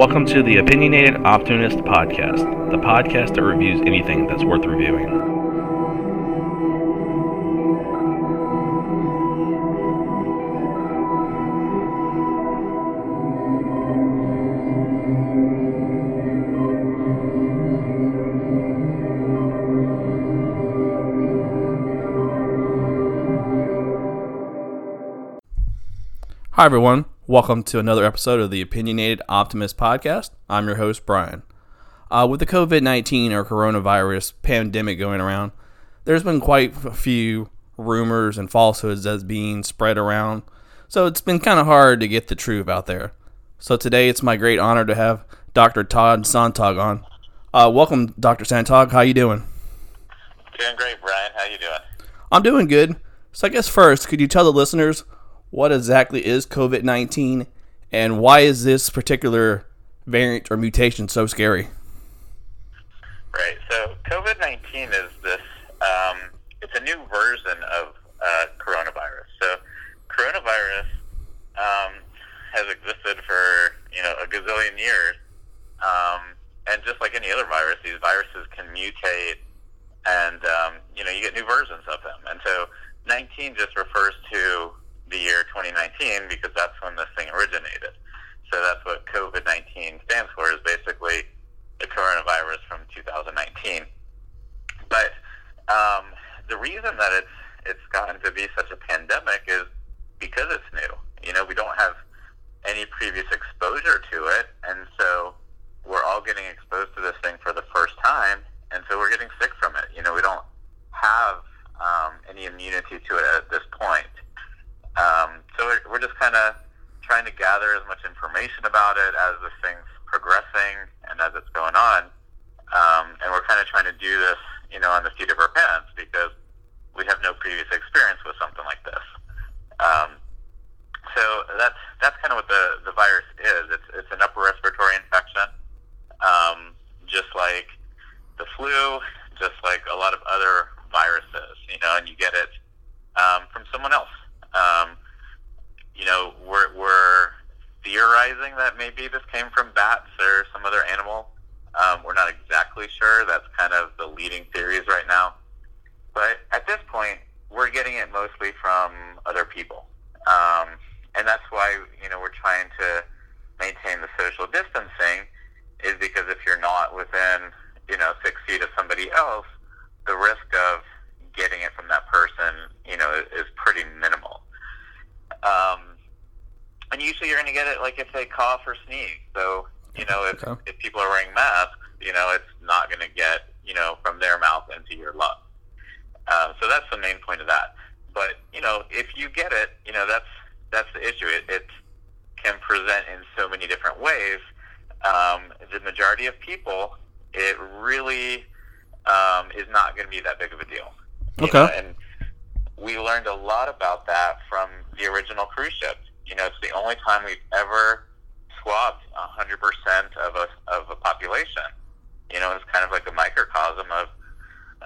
Welcome to the Opinionated Optimist Podcast, the podcast that reviews anything that's worth reviewing. Hi, everyone. Welcome to another episode of the Opinionated Optimist Podcast. I'm your host, Brian. Uh, with the COVID 19 or coronavirus pandemic going around, there's been quite a few rumors and falsehoods that's being spread around. So it's been kind of hard to get the truth out there. So today it's my great honor to have Dr. Todd Sontag on. Uh, welcome, Dr. Sontag. How you doing? Doing great, Brian. How you doing? I'm doing good. So I guess first, could you tell the listeners what exactly is COVID 19 and why is this particular variant or mutation so scary? Right. So COVID 19 is this, um, it's a new version of uh, coronavirus. So coronavirus um, has existed for, you know, a gazillion years. Um, and just like any other virus, these viruses can mutate and, um, you know, you get new versions of them. And so 19 just refers to the year 2019 because that's when this thing originated. So that's what COVID 19 stands for, is basically the coronavirus from 2019. But um, the reason that it's it's gotten to be such a pandemic is because it's new. You know, we don't have any previous exposure to it, and so we're all getting exposed to this thing for the first time, and so we're getting sick from it. You know, we don't have um, any immunity to it at this point. Um, so we're, we're just kind of trying to gather as much information about it as this thing's progressing and as it's going on. Um, and we're kind of trying to do this, you know, on the seat of our pants because we have no previous experience with something like this. Um, so that's that's kind of what the, the virus is. It's it's an upper respiratory infection, um, just like the flu, just like a lot of other viruses, you know, and you get it um, from someone else. Um, you know, we're, we're theorizing that maybe this came from bats or some other animal. Um, we're not exactly sure. That's kind of the leading theories right now. But at this point, we're getting it mostly from other people. Um, and that's why, you know, we're trying to maintain the social distancing is because if you're not within, you know, six feet of somebody else, the risk of getting it from that person, you know, is pretty minimal. Um, and usually you're going to get it like if they cough or sneeze. So, you know, if, okay. if people are wearing masks, you know, it's not going to get, you know, from their mouth into your lungs. Uh, so that's the main point of that. But, you know, if you get it, you know, that's, that's the issue. It, it can present in so many different ways. Um, the majority of people, it really um, is not going to be that big of a deal. Okay. Know? And we learned a lot about that from the original cruise ships. You know, it's the only time we've ever swabbed 100% of a, of a population. You know, it's kind of like a microcosm of,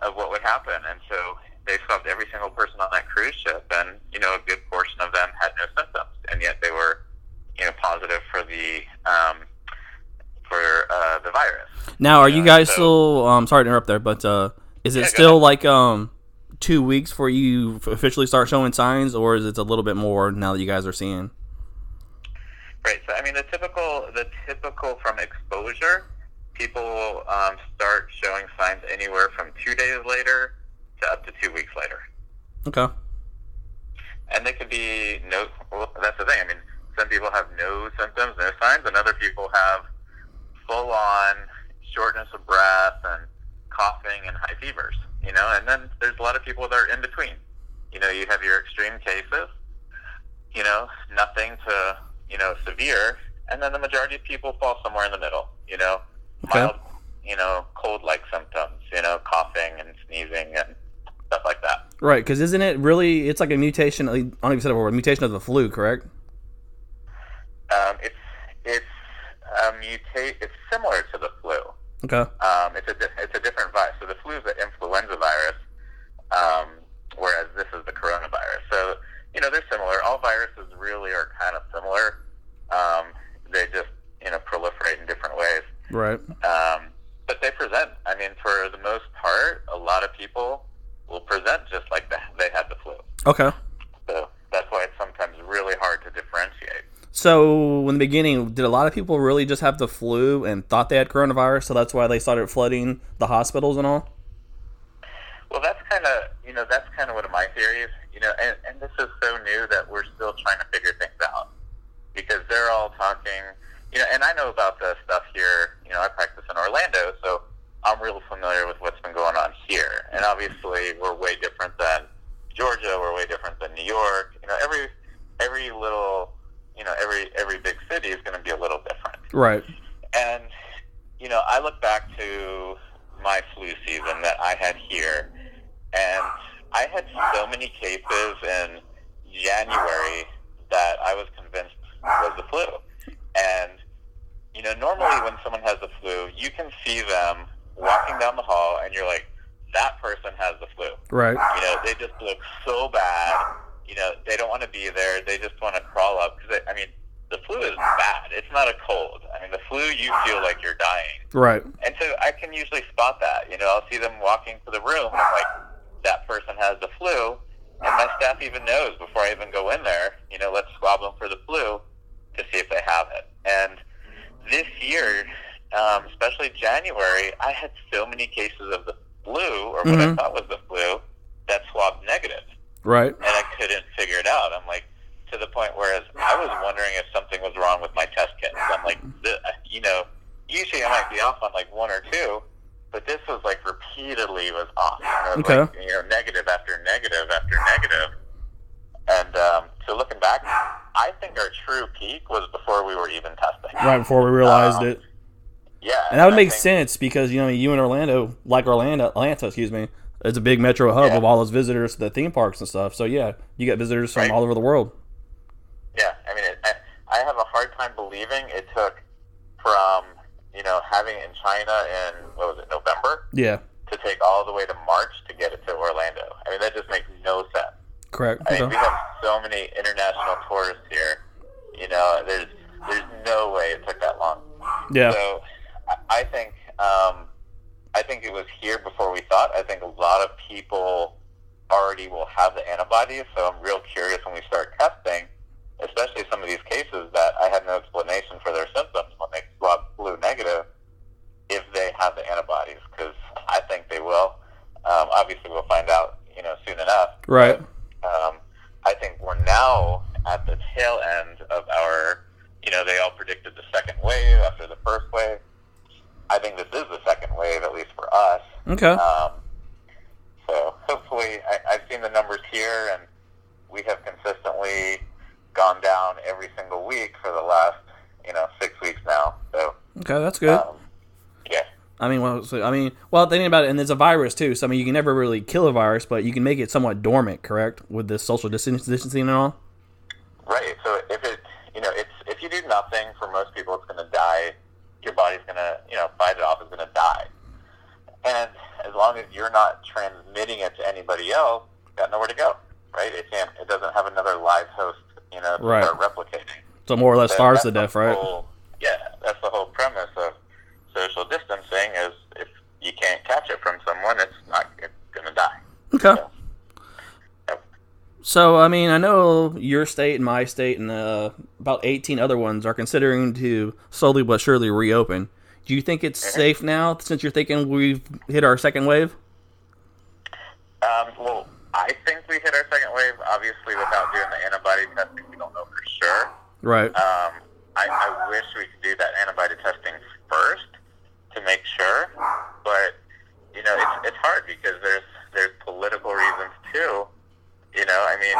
of what would happen. And so they swabbed every single person on that cruise ship, and, you know, a good portion of them had no symptoms, and yet they were, you know, positive for the, um, for uh, the virus. Now, are you, you guys so, still, um, sorry to interrupt there, but uh, is it yeah, still like, um, two weeks before you officially start showing signs, or is it a little bit more now that you guys are seeing? Right. So I mean, the typical the typical from exposure, people um, start showing signs anywhere from two days later to up to two weeks later. Okay. And they could be no. Well, that's the thing. I mean, some people have no symptoms, no signs, and other people have full on shortness of breath and coughing and high fevers you know, and then there's a lot of people that are in between. You know, you have your extreme cases, you know, nothing to, you know, severe, and then the majority of people fall somewhere in the middle, you know, okay. mild, you know, cold-like symptoms, you know, coughing and sneezing and stuff like that. Right, because isn't it really, it's like a mutation, I don't even say a word, mutation of the flu, correct? Um, it's, it's, a mutate, it's similar to the flu. Okay. Um, it's a it's a different virus. So the flu is the influenza virus, um, whereas this is the coronavirus. So you know, they're similar. All viruses really are kind of similar. Um, they just, you know, proliferate in different ways. Right. Um, but they present, I mean, for the most part, a lot of people will present just like the, they had the flu. Okay. So that's why it's sometimes really hard to differentiate. So, in the beginning, did a lot of people really just have the flu and thought they had coronavirus? So that's why they started flooding the hospitals and all? Well, that's kind of, you know, that's kind of one of my theories you know, and, and this is so new that we're still trying to figure things out because they're all talking. You know, and I know about the stuff here. You know, I practice in Orlando, so I'm real familiar with what's been going on here. And obviously, we're way different than Georgia. We're way different than New York. You know, every every little you know every every big city is going to be a little different. Right. And you know, I look back to my flu season that I had here, and I had so many cases in January that I was convinced was the flu. And you know, normally when someone has the flu, you can see them walking down the hall, and you're like, that person has the flu. Right. You know, they just look so bad. You know, they don't want to be there. They just want to crawl up because I mean, the flu is bad. It's not a cold. I mean, the flu you feel like you're dying. Right. And so I can usually spot that. You know, I'll see them walking to the room and I'm like, that person has the flu. And my staff even knows before I even go in there, you know, let's swab them for the flu to see if they have it. And this year, um, especially January, I had so many cases of the flu, or what I Mhm. thought was the flu, that swabbed negative. Right. And I couldn't figure it out. I'm like, to the point whereas I was wondering if something was wrong with my test kits. I'm like, you know, usually I might be off on like one or two, but this was like repeatedly was off. Okay. like, you know, negative after negative after negative. And um, so looking back, I think our true peak was before we were even testing. Right before we realized Uh, it. Yeah, And that would I make think- sense because you know you in Orlando, like Orlando, Atlanta, excuse me, it's a big metro hub Yeah. of all those visitors to the theme parks and stuff. So yeah, you get visitors from Right. all over the world. Yeah, I mean, it, I, I have a hard time believing it took from you know having it in China in what was it November Yeah, to take all the way to March to get it to Orlando. I mean, that just makes no sense. correct. I mean, Okay. we have so many international tourists here. You know, there's there's no way it took that long. Yeah, So I, I think um, I think it was here before we thought. I think a lot of people already will have the antibodies. So I'm real curious when we start testing, especially some of these cases that I had no explanation for their symptoms when they swab flu negative, if they have the antibodies, because I think they will. Um, obviously, we'll find out, you know, soon enough. right. Um, I think we're now at the tail end of our, you know, they all predicted the second wave after the first wave. I think this is the second wave, at least for us. Okay. Um, so hopefully, I, I've seen the numbers here, and we have consistently gone down every single week for the last, you know, six weeks now. So, Okay, that's good. um, yeah, I mean, well, so, I mean, well, thinking about it, and it's a virus too. So I mean, you can never really kill a virus, but you can make it somewhat dormant, correct? With this social distancing and all. right. So if it, you know, it's if you do nothing, for most people, it's going to die. Your body's going to, you know, fight it off. It's going to die. And as long as you're not transmitting it to anybody else, got nowhere to go, right? It can't. It doesn't have another live host, you know, to Right. start replicating. So more or less That- starves to death, right? Whole, yeah, that's the whole premise of social distancing is if you can't catch it from someone, it's not it's going to die. Okay. So, yep. So I mean, I know your state and my state and uh, about 18 other ones are considering to slowly but surely reopen. Do you think it's safe now since you're thinking we've hit our second wave? Um, well, I think we hit our second wave. Obviously, without doing the antibody testing, we don't know for sure. Right. Um, I, I wish we could do that antibody testing first to make sure, but you know, it's it's hard because there's there's political reasons too. You know, I mean,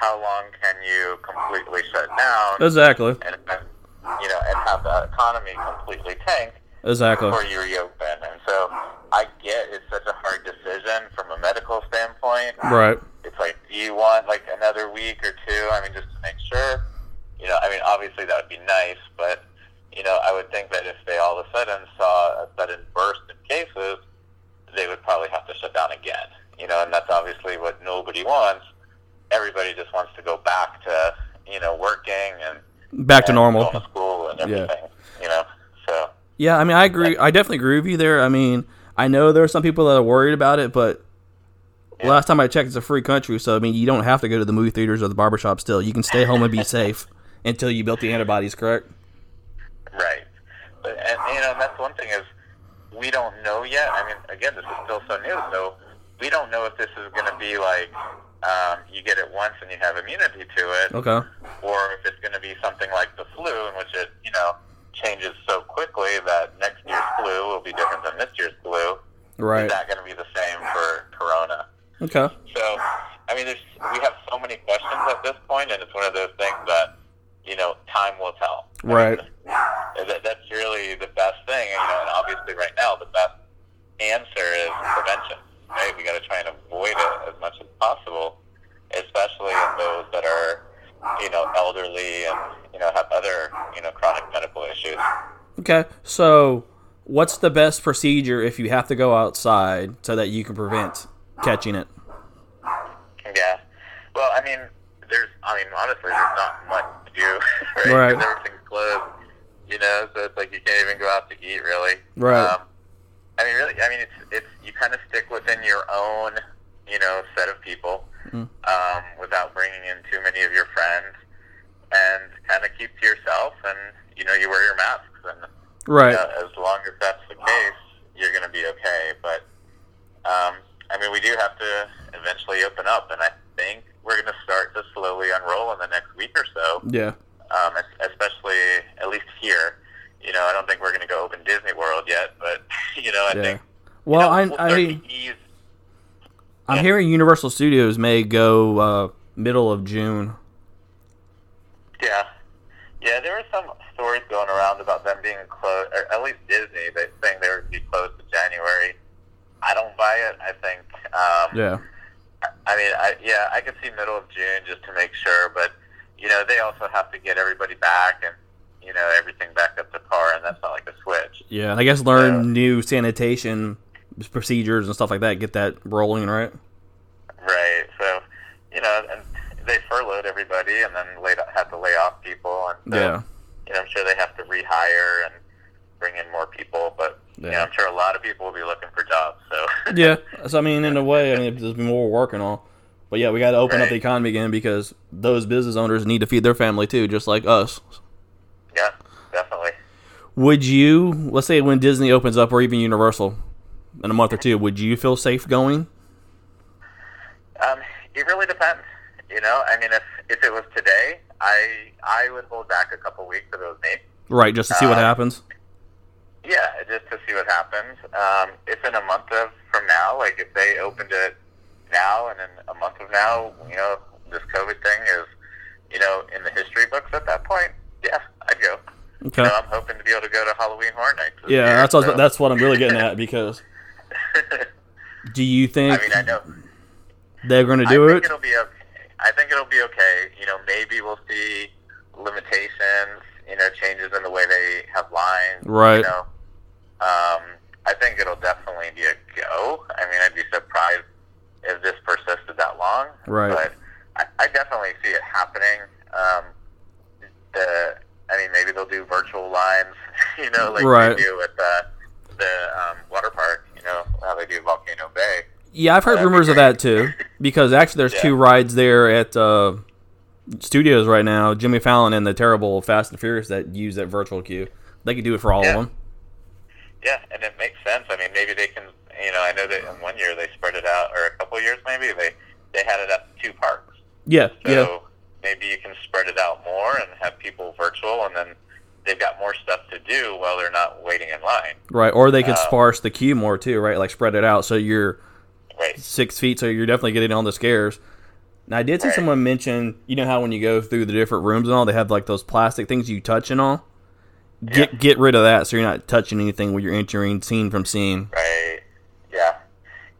how long can you completely shut down Exactly. and and, you know and have the economy completely tank Exactly. before you reopen? And so I get it's such a hard decision from a medical standpoint Right. it's like, do you want like another week or two? I mean, just to make sure. You know, I mean, obviously that would be nice, but you know, I would think that if they all of a sudden saw a sudden burst in cases, they would probably have to shut down again. You know, and that's obviously what nobody wants. Everybody just wants to go back to you know working and Back to normal. to school and Yeah. You know, so Yeah, I mean, I agree. I definitely agree with you there. I mean, I know there are some people that are worried about it, but Last time I checked, it's a free country, so I mean, you don't have to go to the movie theaters or the barbershop. Still, you can stay home and be safe until you built the antibodies. Correct? Right. But and you know, and that's one thing is we don't know yet. I mean, again, this is still so new, so we don't know if this is going to be like um, you get it once and you have immunity to it, Okay. or if it's going to be something like the flu, in which it you know changes so quickly that next year's flu will be different than this year's flu. Right. Is that going to be the same for Corona? Okay. So, I mean, there's we have so many questions at this point, and it's one of those things that you know time will tell. I mean, Right. that, that's really the best thing, you know. And obviously, right now, the best answer is prevention. Right? We got to try and avoid it as much as possible, especially in those that are, you know, elderly and you know have other you know chronic medical issues. Okay. So, what's the best procedure if you have to go outside so that you can prevent catching it? Yeah. Well, I mean, there's, I mean, honestly, there's not much to do, right? Right. everything's closed, you know, so it's like you can't even go out to eat, really. Right. Um, I mean, really, I mean, it's, it's, you kind of stick within your own, you know, set of people, Mhm. um, without bringing in too many of your friends, and kind of keep to yourself, and, you know, you wear your masks, and, Right. you know, as long as that's the case, you're going to be okay. But um, I mean, we do have to eventually open up, and I think we're going to start to slowly unroll in the next week or so. Yeah. Um, especially at least here. You know, I don't think we're going to go open Disney World yet, but you know, I Yeah. think. Well, you know, I we'll I ease. I'm Yeah. hearing Universal Studios may go uh, middle of June. Yeah. Yeah, there were some stories going around about them being closed, or at least Disney, they saying they were to be closed in January. I don't buy it. I think. Um, Yeah. I mean, I, yeah, I could see middle of June just to make sure, but you know, they also have to get everybody back and you know everything back up to par, and that's not like a switch. Yeah, and I guess learn Yeah. new sanitation procedures and stuff like that. Get that rolling, right? Right. So, you know, and they furloughed everybody, and then laid had to lay off people, and so, Yeah. you know, I'm sure they have to rehire and bring in more people, but you know, Yeah. I'm sure a lot of people will be looking for jobs. So, Yeah. So I mean, in a way, I mean, there's more work and all. But yeah, we got to open up the economy again because those business owners need to feed their family too, just like us. yeah, definitely. Would you, let's say, when Disney opens up, or even Universal, in a month or two, would you feel safe going? Um, it really depends. You know, I mean, if if it was today, I I would hold back a couple weeks if those me. Right, just to see what Uh, happens. Yeah, just to see what happens. Um, if in a month of from now, like if they opened it now, and in a month of now, you know, this COVID thing is, you know, in the history books at that point, yeah, I'd go. Okay. You know, I'm hoping to be able to go to Halloween Horror Nights. Yeah, year, that's what, that's what I'm really getting at because do you think I mean, I know. they're going to I do think it? it'll be okay. I think it'll be okay. You know, maybe we'll see limitations. You know, changes in the way they have lines. Right. You know, um, I think it'll definitely be a go. I mean, I'd be surprised if this persisted that long. Right. But I, I definitely see it happening. Um, the, I mean, maybe they'll do virtual lines. You know, like Right. they do with the the um, water park. You know, how they do Volcano Bay. Yeah, I've heard That'd rumors of that too. Because actually, there's Yeah. two rides there at uh, studios right now. Jimmy Fallon and the terrible Fast and Furious that use that virtual queue. They could do it for all Yeah. of them. Yeah, and it makes sense. I mean, maybe they can. You know, I know that in one year they spread it out, or a couple years maybe they they had it at two parks. Yeah, So yeah, maybe you can spread it out more and have people virtual, and then they've got more stuff to do while they're not waiting in line. right. Or they could Uh, sparse the queue more too, right? Like spread it out so you're Right. six feet, so you're definitely getting on the scares. Now, I did see Right. someone mention, you know how when you go through the different rooms and all, they have like those plastic things you touch and all. Get Yeah. get rid of that, so you're not touching anything when you're entering scene from scene. Right. Yeah.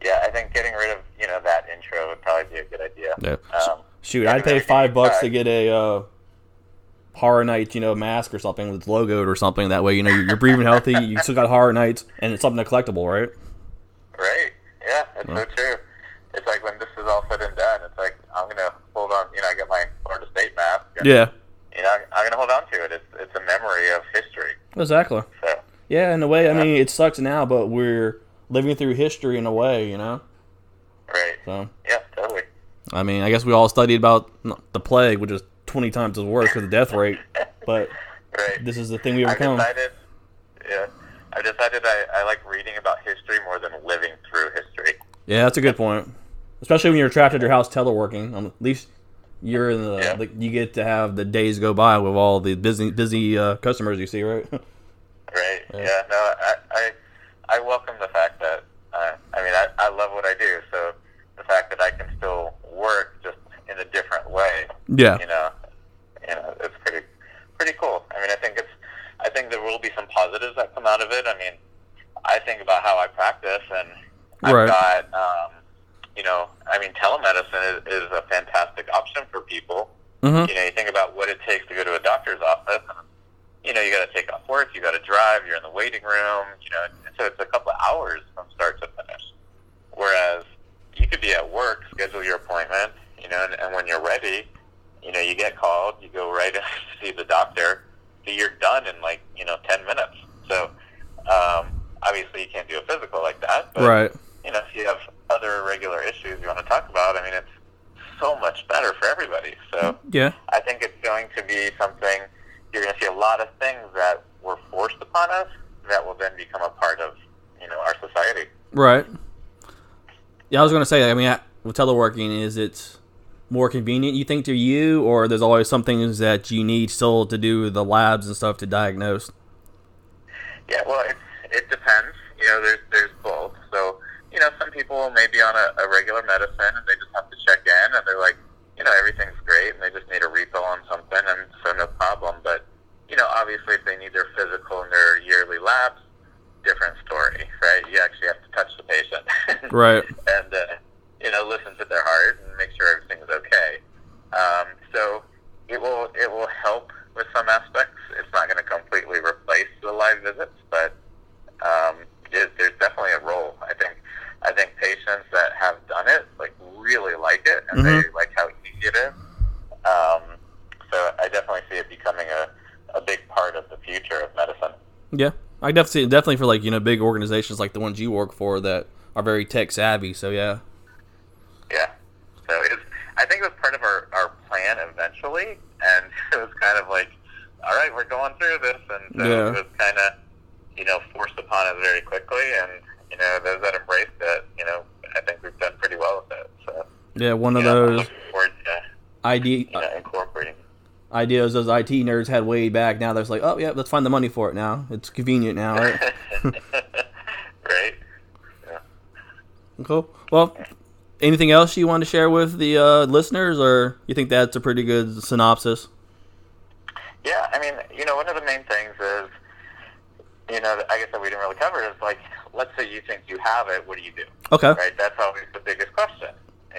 Yeah. I think getting rid of you know that intro would probably be a good idea. Yeah. Um, Shoot, I'd pay five bucks to get a uh, horror night, you know, mask or something with logoed or something. That way, you know, you're, you're breathing healthy. You still got horror nights, and it's something collectible, right? Right. Yeah, that's so true. It's like when this is all said and done, it's like I'm gonna hold on. You know, I get my Florida State mask. And, Yeah, You know, I'm gonna hold on to it. It's it's a memory of history. exactly. So. Yeah, in a way, I mean, it sucks now, but we're living through history in a way, you know. Right. So Yeah, totally. I mean, I guess we all studied about the plague, which is twenty times as worse for the death rate. But Right. this is the thing we overcome. Yeah, I've decided I, I like reading about history more than living through history. Yeah, that's a good point. Especially when you're trapped at your house teleworking. Um, at least you're in the Yeah. like, you get to have the days go by with all the busy busy uh, customers you see, right? Right. Yeah. Yeah. no, I, I I welcome the fact that uh, I mean I, I love what I do. So the fact that I can still work just in a different way, yeah. you know, you know, it's pretty pretty cool. I mean, I think it's I think there will be some positives that come out of it. I mean, I think about how I practice, and I've Right. got um, you know, I mean, telemedicine is, is a fantastic option for people. hmm You know, you think about what it takes to go to a doctor's office. You know, you got to take off work, you got to drive, you're in the waiting room. You know, so it's a couple of hours from start to finish. Whereas you could be at work, schedule your appointment. You know, and, and when you're ready, you know, you get called, you go right in to see the doctor. So you're done in like you know ten minutes. So um, obviously you can't do a physical like that. But, Right. you know, if you have other regular issues you want to talk about, I mean, it's so much better for everybody. So Yeah. I think it's going to be something, you're going to see a lot of things that were forced upon us that will then become a part of, you know, our society. Right. Yeah, I was gonna say. I mean, with teleworking, is it more convenient? You think to you, or there's always some things that you need still to do the labs and stuff to diagnose? Yeah, well, it, it depends. You know, there's, there's both. So, you know, some people may be on a, a regular medicine and they just have to check in and they're like, you know, everything's great and they just need a refill on something and so no you know, obviously if they need their physical and their yearly labs, different story, right? You actually have to touch the patient. Right. and uh, you know listen to their heart and make sure everything is okay. Um, so it will it will help with some aspects. It's not going to completely replace the live visits, but um, it, there's definitely a role. I think I think patients that have done it like really like it and they like how easy it is. Um, so I definitely see it becoming a, a big part of the future of medicine. Yeah, I definitely definitely for like you know big organizations like the ones you work for that are very tech savvy. So yeah. Yeah. So it's, I think it was part of our, our plan eventually, and it was kind of like, all right, we're going through this, and so Yeah. it was kind of, you know, forced upon us very quickly, and you know, those that embraced it, you know, I think we've done pretty well with it. So Yeah, one of know, those forward to idea you know incorporating. Ideas those IT nerds had way back. Now there's like, oh yeah, let's find the money for it now. It's convenient now, right? right. cool. Well, anything else you want to share with the uh, listeners, or you think that's a pretty good synopsis? Yeah, I mean, you know, one of the main things is, you know, I guess that we didn't really cover is like, let's say you think you have it, what do you do? Okay. right? That's always the biggest question,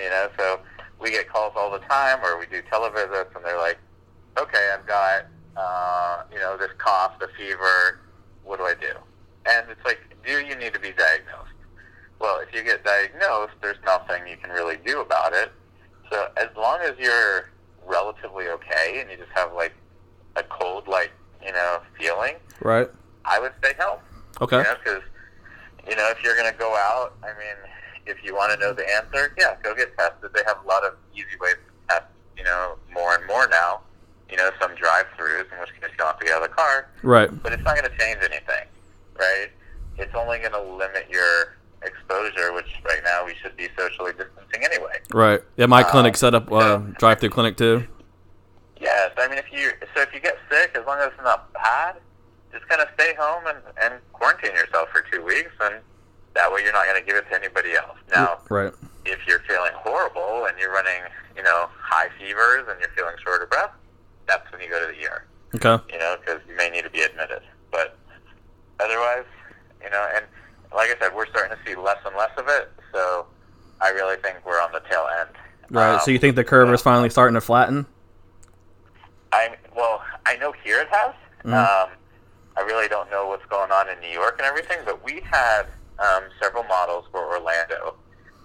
you know. So we get calls all the time, or we do televisits, and they're like, "Okay, I've got, uh, you know, this cough, the fever. What do I do?" And it's like, "Do you need to be diagnosed?" Well, if you get diagnosed, there's nothing you can really do about it. So as long as you're relatively okay and you just have like a cold-like, you know, feeling, Right. I would stay home. Okay. You know, because you know, if you're going to go out, I mean, if you want to know the answer, yeah, go get tested. They have a lot of easy ways to test. You know, more and more now. You know, some drive-throughs in which case you don't have to get out of the car, Right. but it's not going to change anything, right? It's only going to limit your exposure, which right now we should be socially distancing anyway. Right. Yeah, my Uh, clinic set up uh, yeah. drive-through clinic too. Yes, I mean, if you so if you get sick, as long as it's not bad, just kind of stay home and, and quarantine yourself for two weeks, and that way you're not going to give it to anybody else. Now, Right. if you're feeling horrible and you're running, you know, high fevers and you're feeling short of breath, that's when you go to the ER. Okay. You know, because you may need to be admitted. But otherwise, you know, and like I said, we're starting to see less and less of it. So I really think we're on the tail end. Right. Um, so you think the curve is finally starting to flatten? I well, I know here it has. Mhm. Um, I really don't know what's going on in New York and everything, but we had um, several models for Orlando.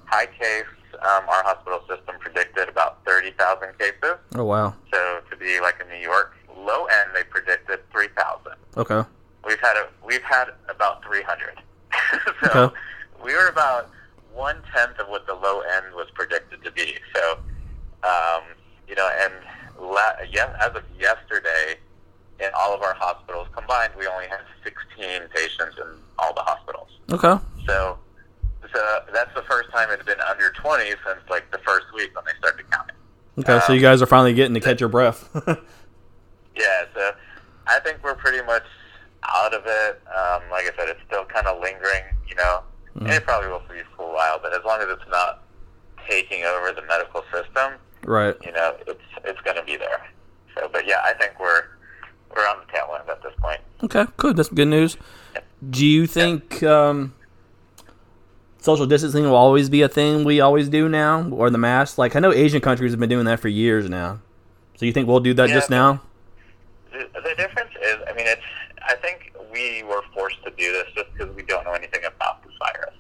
High case, um, our hospital system predicted about thirty thousand cases. Oh wow. So to be like in New York, low end they predicted three thousand. Okay. We've had a, we've had about three hundred. so Okay. we were about one tenth of what the low end was predicted to be. So, um, you know, and la- yeah, as of yesterday, in all of our hospitals combined, we only had 16 patients in all the hospitals. Okay. So, so that's the first time it's been under 20 since like the first week when they started counting. Okay, so Um, you guys are finally getting to catch your breath. Yeah, so I think we're pretty much out of it. Um, like I said, it's still kind of lingering, you know, and it probably will be for a while. But as long as it's not taking over the medical system, right. you know, it's it's going to be there. So, but yeah, I think we're we're on the tail end at this point. Okay, good. That's good news. Do you think um, social distancing will always be a thing we always do now, or the mask? Like I know Asian countries have been doing that for years now. So you think we'll do that Yeah, just now? The, the difference is, I mean, it's. I think we were forced to do this just because we don't know anything about this virus.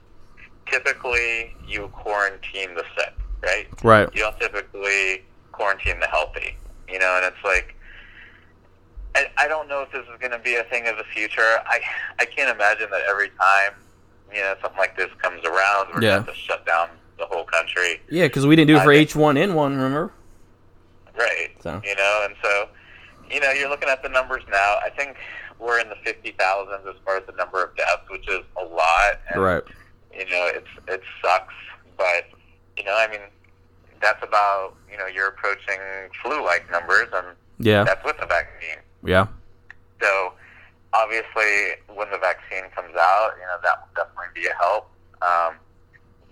Typically, you quarantine the sick, right? Right. you don't typically quarantine the healthy, you know, and it's like, I, I don't know if this is going to be a thing of the future. I, I can't imagine that every time, you know, something like this comes around, we're Yeah. going to have to shut down the whole country. Yeah, because we didn't do it for H one N one. Remember? Right. So. You know, and so, you know, you're looking at the numbers now. I think we're in the 50,000s as far as the number of deaths, which is a lot. And, Right. You know, it's it sucks, but, you know, I mean, that's about, you know, you're approaching flu-like numbers, and Yeah. that's with the vaccine. Yeah. So, obviously, when the vaccine comes out, you know, that will definitely be a help. Um,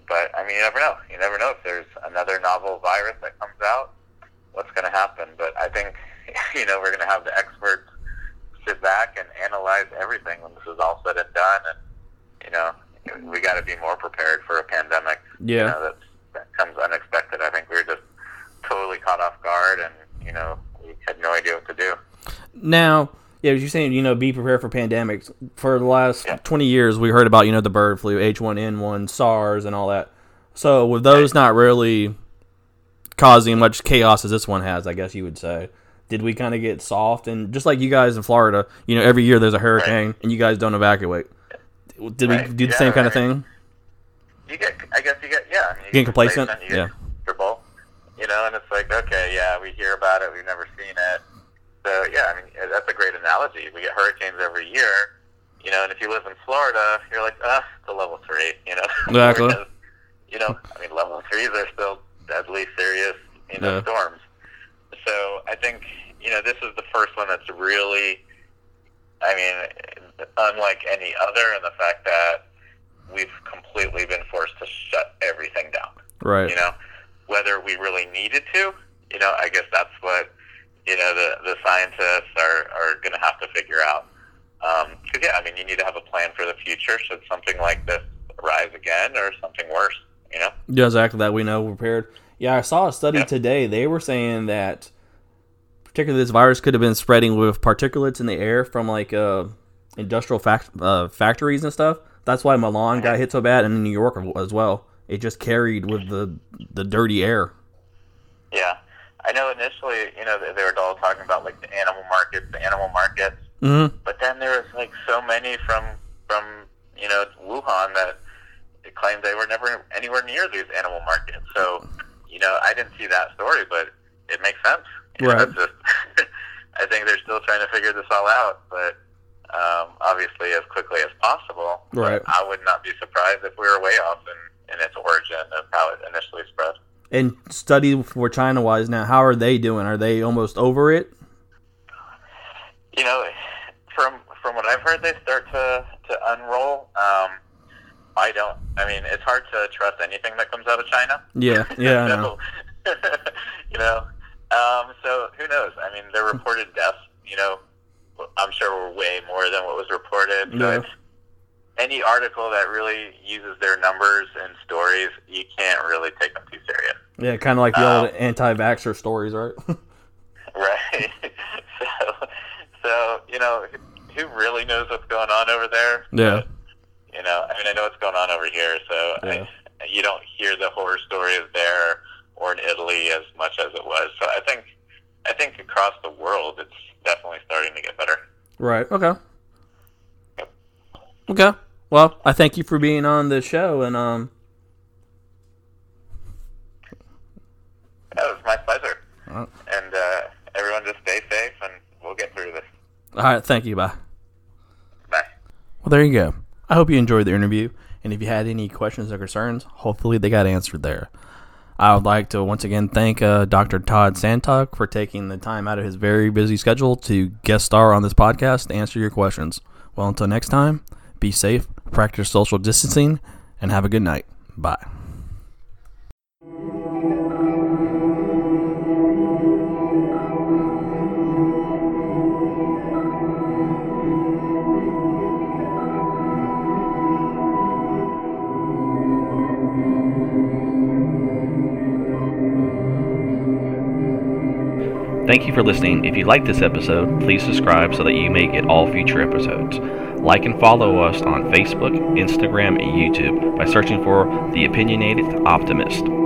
but, I mean, you never know. You never know if there's another novel virus that comes out, what's going to happen. But I think, you know, we're going to have the experts sit back and analyze everything when this is all said and done. And, you know, we got to be more prepared for a pandemic. You Yeah. know, that's, that comes unexpected. I think we were just totally caught off guard and, you know, we had no idea what to do. Now, yeah, as you're saying, you know, be prepared for pandemics. For the last Yeah. 20 years, we heard about, you know, the bird flu, H1N1, SARS, and all that. So, with those not really causing much chaos as this one has, I guess you would say, did we kind of get soft? And just like you guys in Florida, you know, every year there's a hurricane and you guys don't evacuate. Did we do the Yeah, same kind of thing? you get, I guess you get, yeah. I mean, you Getting complacent? You Yeah. comfortable, you know, and it's like, okay, yeah, we hear about it, we've never seen it. So, yeah, I mean, that's a great analogy. We get hurricanes every year, you know, and if you live in Florida, you're like, ah, it's a level three, you know. Exactly. You know, I mean, level threes are still deadly serious, you know, Yeah. storms. So I think, you know, this is the first one that's really, I mean, unlike any other in the fact that we've completely been forced to shut everything down. Right. You know, whether we really needed to, you know, I guess that's what, you know, the, the scientists are, are going to have to figure out. Um, because, yeah, I mean, you need to have a plan for the future should something like this arise again or something worse, you know? Yeah, exactly that we know we're prepared. Yeah, I saw a study Yeah. today. They were saying that particularly this virus could have been spreading with particulates in the air from like uh, industrial fact, uh, factories and stuff. That's why Milan got hit so bad, and in New York as well. It just carried with the the dirty air. Yeah. I know initially, you know, they, were all talking about like the animal markets, the animal markets, Mm-hmm. but then there was like so many from from you know Wuhan that claimed they were never anywhere near these animal markets. So, you know, I didn't see that story, but it makes sense. You Right. it's just, I think they're still trying to figure this all out, but um, obviously as quickly as possible. Right. I would not be surprised if we were way off in, in its origin of how it initially spread. And study for China wise now, how are they doing? Are they almost over it? You know, from from what I've heard, they start to to unroll. Um, I don't. I mean, it's hard to trust anything that comes out of China. Yeah, yeah, I know. so, you know, um, so who knows? I mean, the reported deaths. You know, I'm sure were way more than what was reported. So Yeah. any article that really uses their numbers and stories, you can't really take them too serious. Yeah, kind of like the Um, old anti-vaxxer stories, right? Right. so, so you know, who really knows what's going on over there? Yeah. But, you know, I mean, I know what's going on over here, so Yeah. I, you don't hear the horror stories there or in Italy as much as it was. So I think, I think across the world, it's definitely starting to get better. Right. Okay. Okay. Well, I thank you for being on the show, and um, That was my pleasure. and uh, everyone just stay safe, and we'll get through this. All right, thank you. Bye. Bye. Well, there you go. I hope you enjoyed the interview, and if you had any questions or concerns, hopefully they got answered there. I would like to once again thank uh, Dr. Todd Sontag for taking the time out of his very busy schedule to guest star on this podcast to answer your questions. Well, until next time, be safe, practice social distancing, and have a good night. Bye. Thank you for listening. If you like this episode, please subscribe so that you may get all future episodes. Like and follow us on Facebook, Instagram, and YouTube by searching for The Opinionated Optimist.